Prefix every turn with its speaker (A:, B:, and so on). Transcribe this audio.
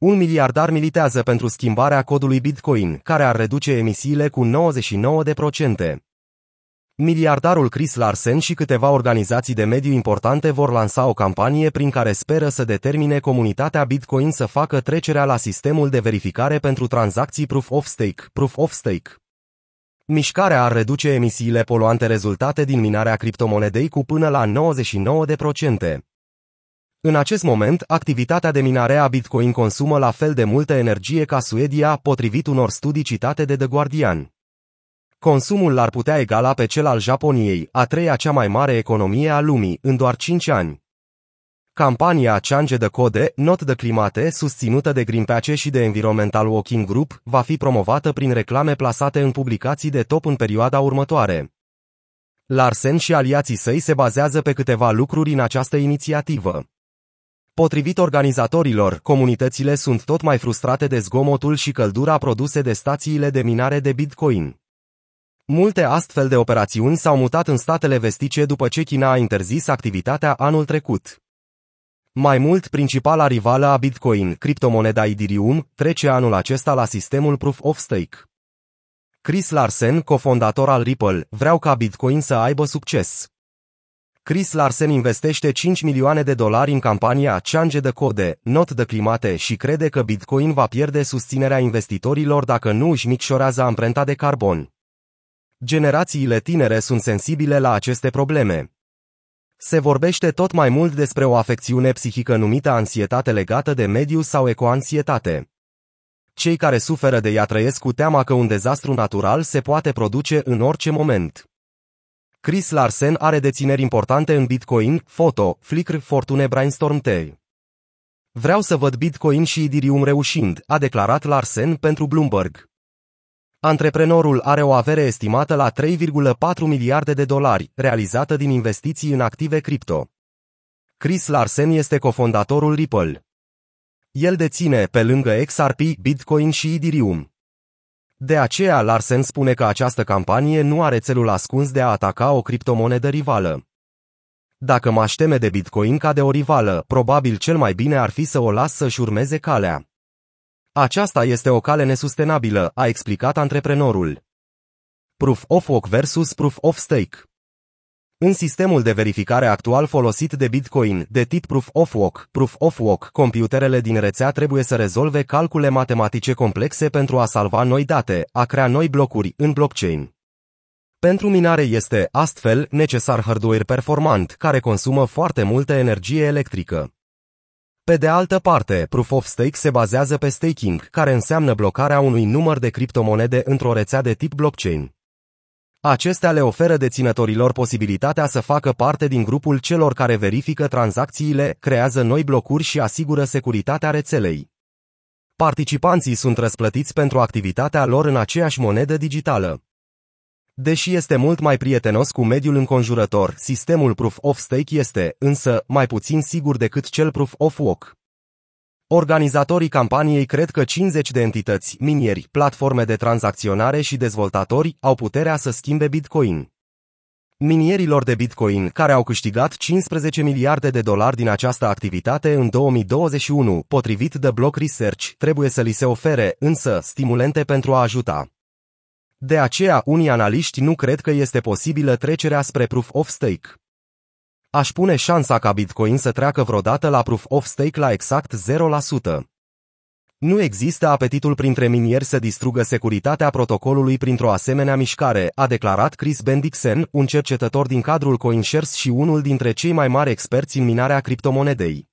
A: Un miliardar militează pentru schimbarea codului Bitcoin, care ar reduce emisiile cu 99%. Miliardarul Chris Larsen și câteva organizații de mediu importante vor lansa o campanie prin care speră să determine comunitatea Bitcoin să facă trecerea la sistemul de verificare pentru tranzacții Proof of Stake, Proof of Stake. Mișcarea ar reduce emisiile poluante rezultate din minarea criptomonedei cu până la 99%. În acest moment, activitatea de minare a Bitcoin consumă la fel de multă energie ca Suedia, potrivit unor studii citate de The Guardian. Consumul l-ar putea egala pe cel al Japoniei, a treia cea mai mare economie a lumii, în doar 5 ani. Campania Change de Code, Not de Climate, susținută de Greenpeace și de Environmental Walking Group, va fi promovată prin reclame plasate în publicații de top în perioada următoare. Larsen și aliații săi se bazează pe câteva lucruri în această inițiativă. Potrivit organizatorilor, comunitățile sunt tot mai frustrate de zgomotul și căldura produse de stațiile de minare de Bitcoin. Multe astfel de operațiuni s-au mutat în statele vestice după ce China a interzis activitatea anul trecut. Mai mult, principala rivală a Bitcoin, criptomoneda Ethereum, trece anul acesta la sistemul Proof of Stake. Chris Larsen, cofondator al Ripple, vreau ca Bitcoin să aibă succes. Chris Larsen investește 5 milioane de dolari în campania Change de Code, Not de Climate și crede că Bitcoin va pierde susținerea investitorilor dacă nu își micșorează amprenta de carbon. Generațiile tinere sunt sensibile la aceste probleme. Se vorbește tot mai mult despre o afecțiune psihică numită ansietate legată de mediu sau ecoansietate. Cei care suferă de ea trăiesc cu teama că un dezastru natural se poate produce în orice moment. Chris Larsen are dețineri importante în Bitcoin, Photo, Flickr, Fortune Brainstorm T. Vreau să văd Bitcoin și Ethereum reușind, a declarat Larsen pentru Bloomberg. Antreprenorul are o avere estimată la 3,4 miliarde de dolari, realizată din investiții în active cripto. Chris Larsen este cofondatorul Ripple. El deține, pe lângă XRP, Bitcoin și Ethereum. De aceea, Larsen spune că această campanie nu are țelul ascuns de a ataca o criptomonedă rivală. Dacă mă teme de Bitcoin ca de o rivală, probabil cel mai bine ar fi să o las să-și urmeze calea. Aceasta este o cale nesustenabilă, a explicat antreprenorul. Proof of Work versus Proof of Stake În sistemul de verificare actual folosit de Bitcoin, de tip Proof of Work, Proof of Work, computerele din rețea trebuie să rezolve calcule matematice complexe pentru a salva noi date, a crea noi blocuri în blockchain. Pentru minare este, astfel, necesar hardware performant, care consumă foarte multă energie electrică. Pe de altă parte, Proof of Stake se bazează pe staking, care înseamnă blocarea unui număr de criptomonede într-o rețea de tip blockchain. Acestea le oferă deținătorilor posibilitatea să facă parte din grupul celor care verifică tranzacțiile, creează noi blocuri și asigură securitatea rețelei. Participanții sunt răsplătiți pentru activitatea lor în aceeași monedă digitală. Deși este mult mai prietenos cu mediul înconjurător, sistemul Proof of Stake este, însă, mai puțin sigur decât cel Proof of Work. Organizatorii campaniei cred că 50 de entități, minieri, platforme de tranzacționare și dezvoltatori au puterea să schimbe Bitcoin. Minierilor de Bitcoin, care au câștigat 15 miliarde de dolari din această activitate în 2021, potrivit de Block Research, trebuie să li se ofere, însă, stimulente pentru a ajuta. De aceea, unii analiști nu cred că este posibilă trecerea spre Proof of Stake. Aș pune șansa ca Bitcoin să treacă vreodată la Proof of Stake la exact 0%. Nu există apetitul printre minieri să distrugă securitatea protocolului printr-o asemenea mișcare, a declarat Chris Bendixen, un cercetător din cadrul CoinShares și unul dintre cei mai mari experți în minarea criptomonedei.